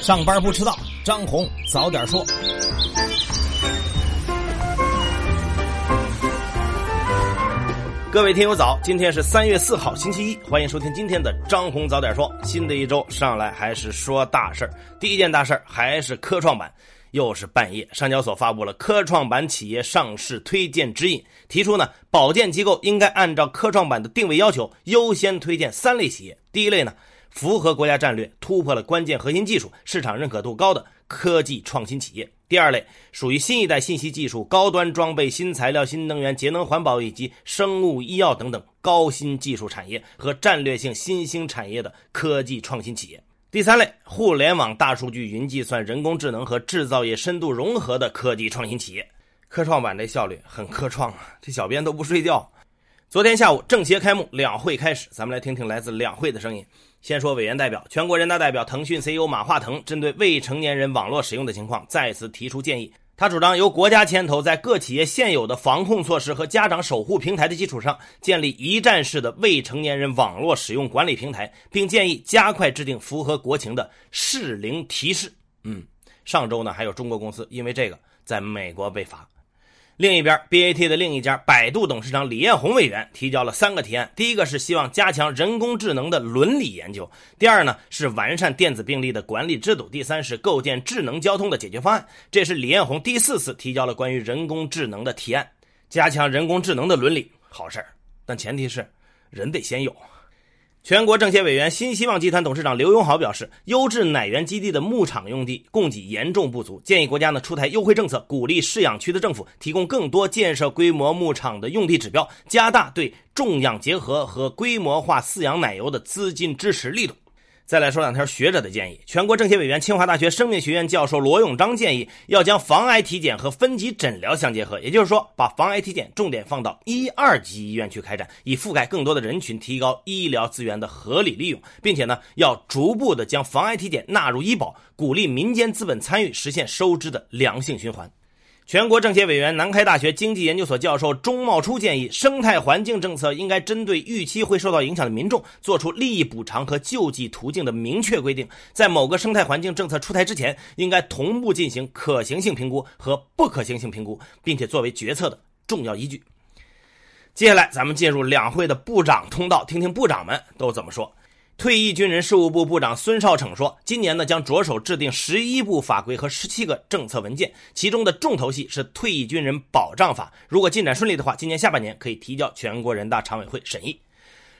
上班不迟到，张红早点说。各位听友早，今天是三月四号，星期一，欢迎收听今天的张红早点说。新的一周上来还是说大事儿，第一件大事儿还是科创板，又是半夜，上交所发布了科创板企业上市推荐指引，提出呢，保荐机构应该按照科创板的定位要求，优先推荐三类企业。第一类呢。符合国家战略、突破了关键核心技术、市场认可度高的科技创新企业。第二类属于新一代信息技术、高端装备、新材料、新能源、节能环保以及生物医药等等高新技术产业和战略性新兴产业的科技创新企业。第三类互联网、大数据、云计算、人工智能和制造业深度融合的科技创新企业。科创板这效率很科创啊！这小编都不睡觉。昨天下午政协开幕，两会开始，咱们来听听来自两会的声音。先说委员代表，全国人大代表、腾讯 CEO 马化腾针对未成年人网络使用的情况，再次提出建议。他主张由国家牵头，在各企业现有的防控措施和家长守护平台的基础上，建立一站式的未成年人网络使用管理平台，并建议加快制定符合国情的适龄提示。嗯，上周呢，还有中国公司因为这个在美国被罚。另一边，BAT 的另一家百度董事长李彦宏委员提交了三个提案。第一个是希望加强人工智能的伦理研究；第二呢是完善电子病历的管理制度；第三是构建智能交通的解决方案。这是李彦宏第四次提交了关于人工智能的提案。加强人工智能的伦理，好事儿，但前提是人得先有。全国政协委员、新希望集团董事长刘永好表示，优质奶源基地的牧场用地供给严重不足，建议国家呢出台优惠政策，鼓励饲养区的政府提供更多建设规模牧场的用地指标，加大对种养结合和规模化饲养奶牛的资金支持力度。再来说两条学者的建议。全国政协委员、清华大学生命学院教授罗永章建议，要将防癌体检和分级诊疗相结合，也就是说，把防癌体检重点放到一二级医院去开展，以覆盖更多的人群，提高医疗资源的合理利用，并且呢，要逐步的将防癌体检纳入医保，鼓励民间资本参与，实现收支的良性循环。全国政协委员、南开大学经济研究所教授钟茂初建议，生态环境政策应该针对预期会受到影响的民众，做出利益补偿和救济途径的明确规定。在某个生态环境政策出台之前，应该同步进行可行性评估和不可行性评估，并且作为决策的重要依据。接下来，咱们进入两会的部长通道，听听部长们都怎么说。退役军人事务部部长孙少逞说：“今年呢，将着手制定十一部法规和十七个政策文件，其中的重头戏是《退役军人保障法》。如果进展顺利的话，今年下半年可以提交全国人大常委会审议。”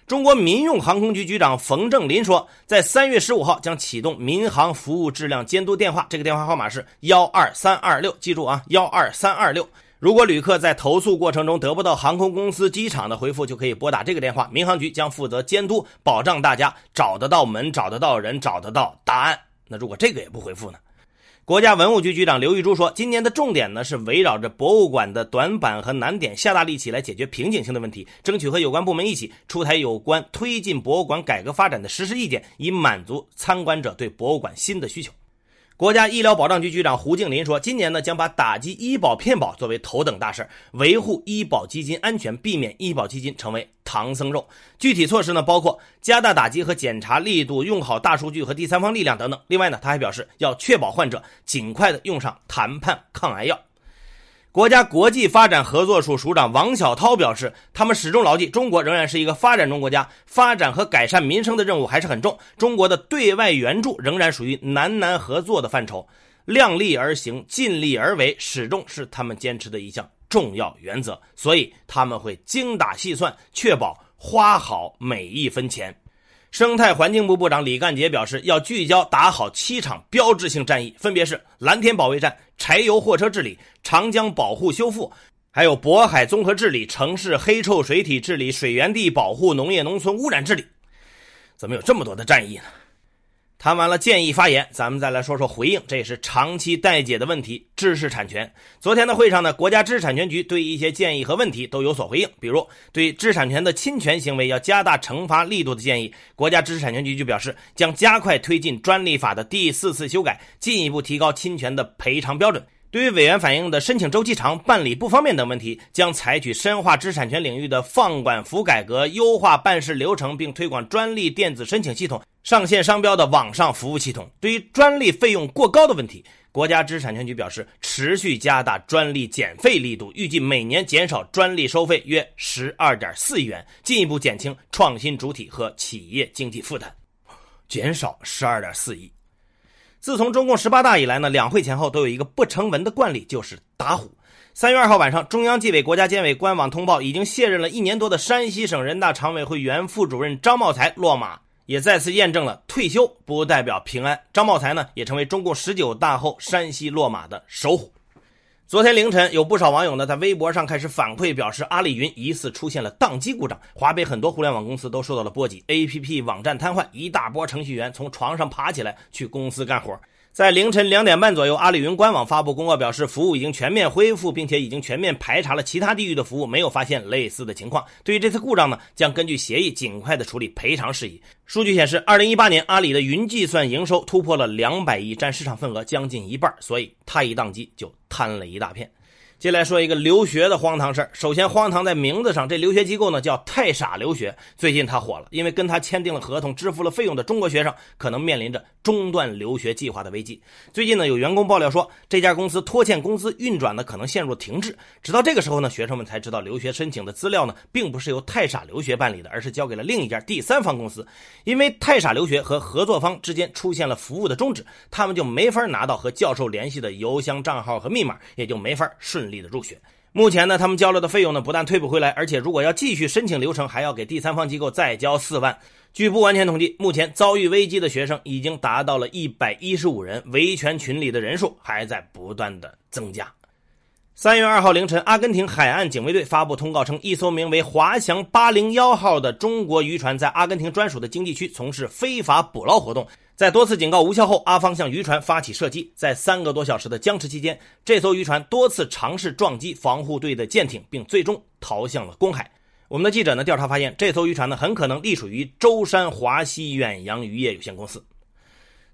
中国民用航空局局长冯正林说：“在三月十五号将启动民航服务质量监督电话，这个电话号码是幺二三二六，记住啊，幺二三二六。”如果旅客在投诉过程中得不到航空公司、机场的回复，就可以拨打这个电话，民航局将负责监督，保障大家找得到门、找得到人、找得到答案。那如果这个也不回复呢？国家文物局局长刘玉珠说，今年的重点呢是围绕着博物馆的短板和难点，下大力气来解决瓶颈性的问题，争取和有关部门一起出台有关推进博物馆改革发展的实施意见，以满足参观者对博物馆新的需求。国家医疗保障局局长胡静林说：“今年呢，将把打击医保骗保作为头等大事，维护医保基金安全，避免医保基金成为唐僧肉。具体措施呢，包括加大打击和检查力度，用好大数据和第三方力量等等。另外呢，他还表示要确保患者尽快的用上谈判抗癌药。”国家国际发展合作署署长王小涛表示，他们始终牢记，中国仍然是一个发展中国家，发展和改善民生的任务还是很重。中国的对外援助仍然属于南南合作的范畴，量力而行、尽力而为，始终是他们坚持的一项重要原则。所以，他们会精打细算，确保花好每一分钱。生态环境部部长李干杰表示，要聚焦打好七场标志性战役，分别是蓝天保卫战、柴油货车治理、长江保护修复，还有渤海综合治理、城市黑臭水体治理、水源地保护、农业农村污染治理。怎么有这么多的战役呢？谈完了建议发言，咱们再来说说回应，这也是长期待解的问题——知识产权。昨天的会上呢，国家知识产权局对一些建议和问题都有所回应，比如对知识产权的侵权行为要加大惩罚力度的建议，国家知识产权局就表示将加快推进专利法的第四次修改，进一步提高侵权的赔偿标准。对于委员反映的申请周期长、办理不方便等问题，将采取深化知识产权领域的放管服改革，优化办事流程，并推广专利电子申请系统、上线商标的网上服务系统。对于专利费用过高的问题，国家知识产权局表示，持续加大专利减费力度，预计每年减少专利收费约十二点四亿元，进一步减轻创新主体和企业经济负担。减少十二点四亿。自从中共十八大以来呢，两会前后都有一个不成文的惯例，就是打虎。三月二号晚上，中央纪委国家监委官网通报，已经卸任了一年多的山西省人大常委会原副主任张茂才落马，也再次验证了退休不代表平安。张茂才呢，也成为中共十九大后山西落马的首虎。昨天凌晨，有不少网友呢在微博上开始反馈，表示阿里云疑似出现了宕机故障，华北很多互联网公司都受到了波及，APP 网站瘫痪，一大波程序员从床上爬起来去公司干活。在凌晨两点半左右，阿里云官网发布公告表示，服务已经全面恢复，并且已经全面排查了其他地域的服务，没有发现类似的情况。对于这次故障呢，将根据协议尽快的处理赔偿事宜。数据显示，二零一八年阿里的云计算营收突破了两百亿，占市场份额将近一半，所以它一宕机就瘫了一大片。接下来说一个留学的荒唐事。首先，荒唐在名字上，这留学机构呢叫太傻留学。最近他火了，因为跟他签订了合同、支付了费用的中国学生可能面临着中断留学计划的危机。最近呢，有员工爆料说，这家公司拖欠工资，运转呢可能陷入停滞。直到这个时候呢，学生们才知道留学申请的资料呢并不是由太傻留学办理的，而是交给了另一家第三方公司。因为太傻留学和合作方之间出现了服务的终止，他们就没法拿到和教授联系的邮箱账号和密码，也就没法顺。力的入学，目前呢，他们交了的费用呢，不但退不回来，而且如果要继续申请流程，还要给第三方机构再交四万。据不完全统计，目前遭遇危机的学生已经达到了一百一十五人，维权群里的人数还在不断的增加。三月二号凌晨，阿根廷海岸警卫队发布通告称，一艘名为“滑翔八零幺号”的中国渔船在阿根廷专属的经济区从事非法捕捞活动。在多次警告无效后，阿方向渔船发起射击。在三个多小时的僵持期间，这艘渔船多次尝试撞击防护队的舰艇，并最终逃向了公海。我们的记者呢调查发现，这艘渔船呢很可能隶属于舟山华西远洋渔业有限公司。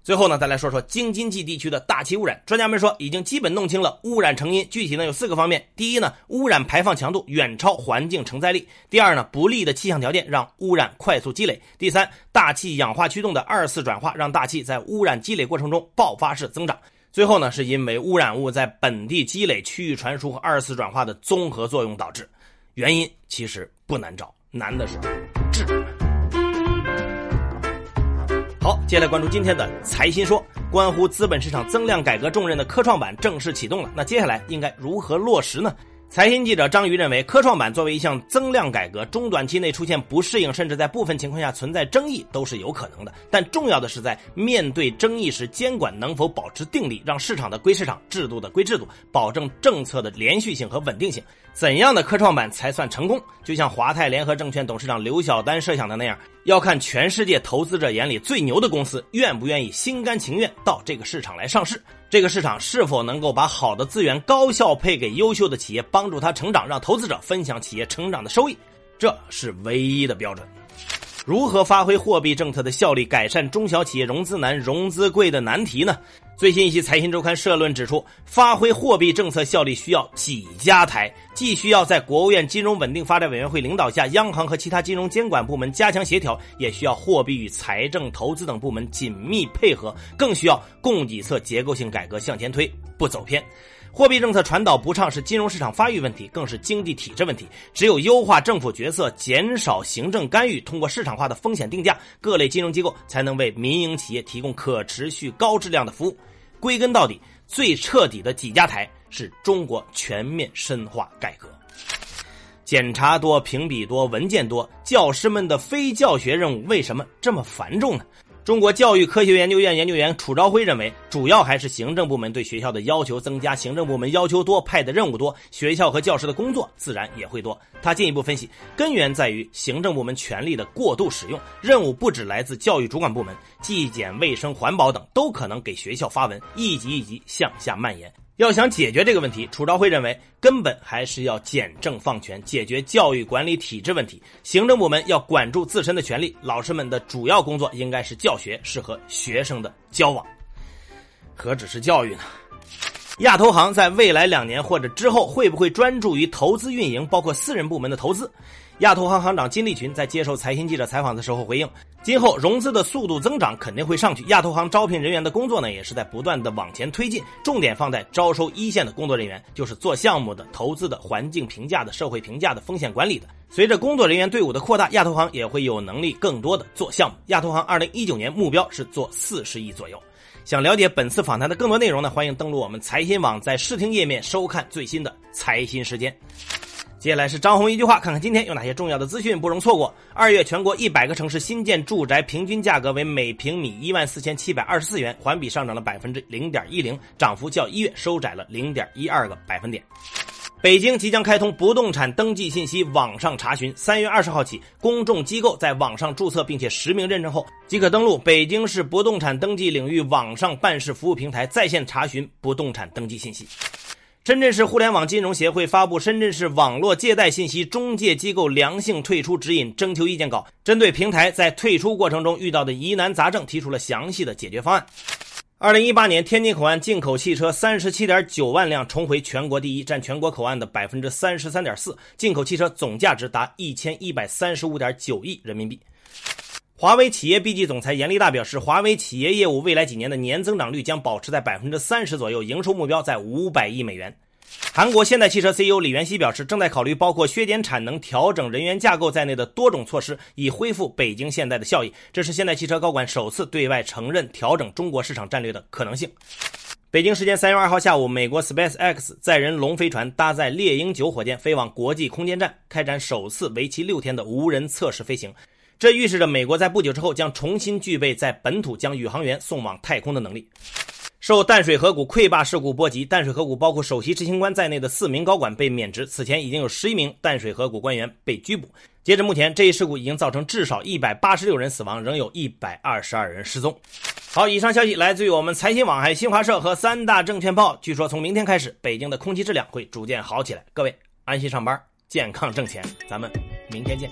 最后呢，再来说说京津冀地区的大气污染。专家们说，已经基本弄清了污染成因。具体呢有四个方面：第一呢，污染排放强度远超环境承载力；第二呢，不利的气象条件让污染快速积累；第三，大气氧化驱动的二次转化让大气在污染积累过程中爆发式增长；最后呢，是因为污染物在本地积累、区域传输和二次转化的综合作用导致。原因其实不难找，难的是好，接下来关注今天的财新说，关乎资本市场增量改革重任的科创板正式启动了。那接下来应该如何落实呢？财新记者张瑜认为，科创板作为一项增量改革，中短期内出现不适应，甚至在部分情况下存在争议，都是有可能的。但重要的是，在面对争议时，监管能否保持定力，让市场的归市场，制度的归制度，保证政策的连续性和稳定性。怎样的科创板才算成功？就像华泰联合证券董事长刘晓丹设想的那样，要看全世界投资者眼里最牛的公司愿不愿意心甘情愿到这个市场来上市。这个市场是否能够把好的资源高效配给优秀的企业，帮助它成长，让投资者分享企业成长的收益，这是唯一的标准。如何发挥货币政策的效力，改善中小企业融资难、融资贵的难题呢？最新一期《财新周刊》社论指出，发挥货币政策效力需要几家台，既需要在国务院金融稳定发展委员会领导下，央行和其他金融监管部门加强协调，也需要货币与财政、投资等部门紧密配合，更需要供给侧结构性改革向前推，不走偏。货币政策传导不畅是金融市场发育问题，更是经济体制问题。只有优化政府角色，减少行政干预，通过市场化的风险定价，各类金融机构才能为民营企业提供可持续、高质量的服务。归根到底，最彻底的几家台是中国全面深化改革。检查多、评比多、文件多，教师们的非教学任务为什么这么繁重呢？中国教育科学研究院研究员楚朝晖认为，主要还是行政部门对学校的要求增加，行政部门要求多，派的任务多，学校和教师的工作自然也会多。他进一步分析，根源在于行政部门权力的过度使用，任务不止来自教育主管部门，纪检、卫生、环保等都可能给学校发文，一级一级向下蔓延。要想解决这个问题，楚朝晖认为根本还是要简政放权，解决教育管理体制问题。行政部门要管住自身的权利，老师们的主要工作应该是教学，是和学生的交往。何止是教育呢？亚投行在未来两年或者之后会不会专注于投资运营，包括私人部门的投资？亚投行行长金立群在接受财新记者采访的时候回应：今后融资的速度增长肯定会上去，亚投行招聘人员的工作呢也是在不断的往前推进，重点放在招收一线的工作人员，就是做项目的、投资的、环境评价的、社会评价的、风险管理的。随着工作人员队伍的扩大，亚投行也会有能力更多的做项目。亚投行二零一九年目标是做四十亿左右。想了解本次访谈的更多内容呢？欢迎登录我们财新网，在视听页面收看最新的财新时间。接下来是张红一句话，看看今天有哪些重要的资讯不容错过。二月全国一百个城市新建住宅平均价格为每平米一万四千七百二十四元，环比上涨了百分之零点一零，涨幅较一月收窄了零点一二个百分点。北京即将开通不动产登记信息网上查询。三月二十号起，公众机构在网上注册并且实名认证后，即可登录北京市不动产登记领域网上办事服务平台，在线查询不动产登记信息。深圳市互联网金融协会发布《深圳市网络借贷信息中介机构良性退出指引》征求意见稿，针对平台在退出过程中遇到的疑难杂症，提出了详细的解决方案。二零一八年，天津口岸进口汽车三十七点九万辆，重回全国第一，占全国口岸的百分之三十三点四。进口汽车总价值达一千一百三十五点九亿人民币。华为企业 BG 总裁严立大表示，华为企业业务未来几年的年增长率将保持在百分之三十左右，营收目标在五百亿美元。韩国现代汽车 CEO 李元熙表示，正在考虑包括削减产能、调整人员架构在内的多种措施，以恢复北京现代的效益。这是现代汽车高管首次对外承认调整中国市场战略的可能性。北京时间三月二号下午，美国 SpaceX 载人龙飞船搭载猎鹰九火箭飞往国际空间站，开展首次为期六天的无人测试飞行。这预示着美国在不久之后将重新具备在本土将宇航员送往太空的能力。受淡水河谷溃坝事故波及，淡水河谷包括首席执行官在内的四名高管被免职。此前已经有十一名淡水河谷官员被拘捕。截至目前，这一事故已经造成至少一百八十六人死亡，仍有一百二十二人失踪。好，以上消息来自于我们财新网、还有新华社和三大证券报。据说从明天开始，北京的空气质量会逐渐好起来。各位安心上班，健康挣钱，咱们明天见。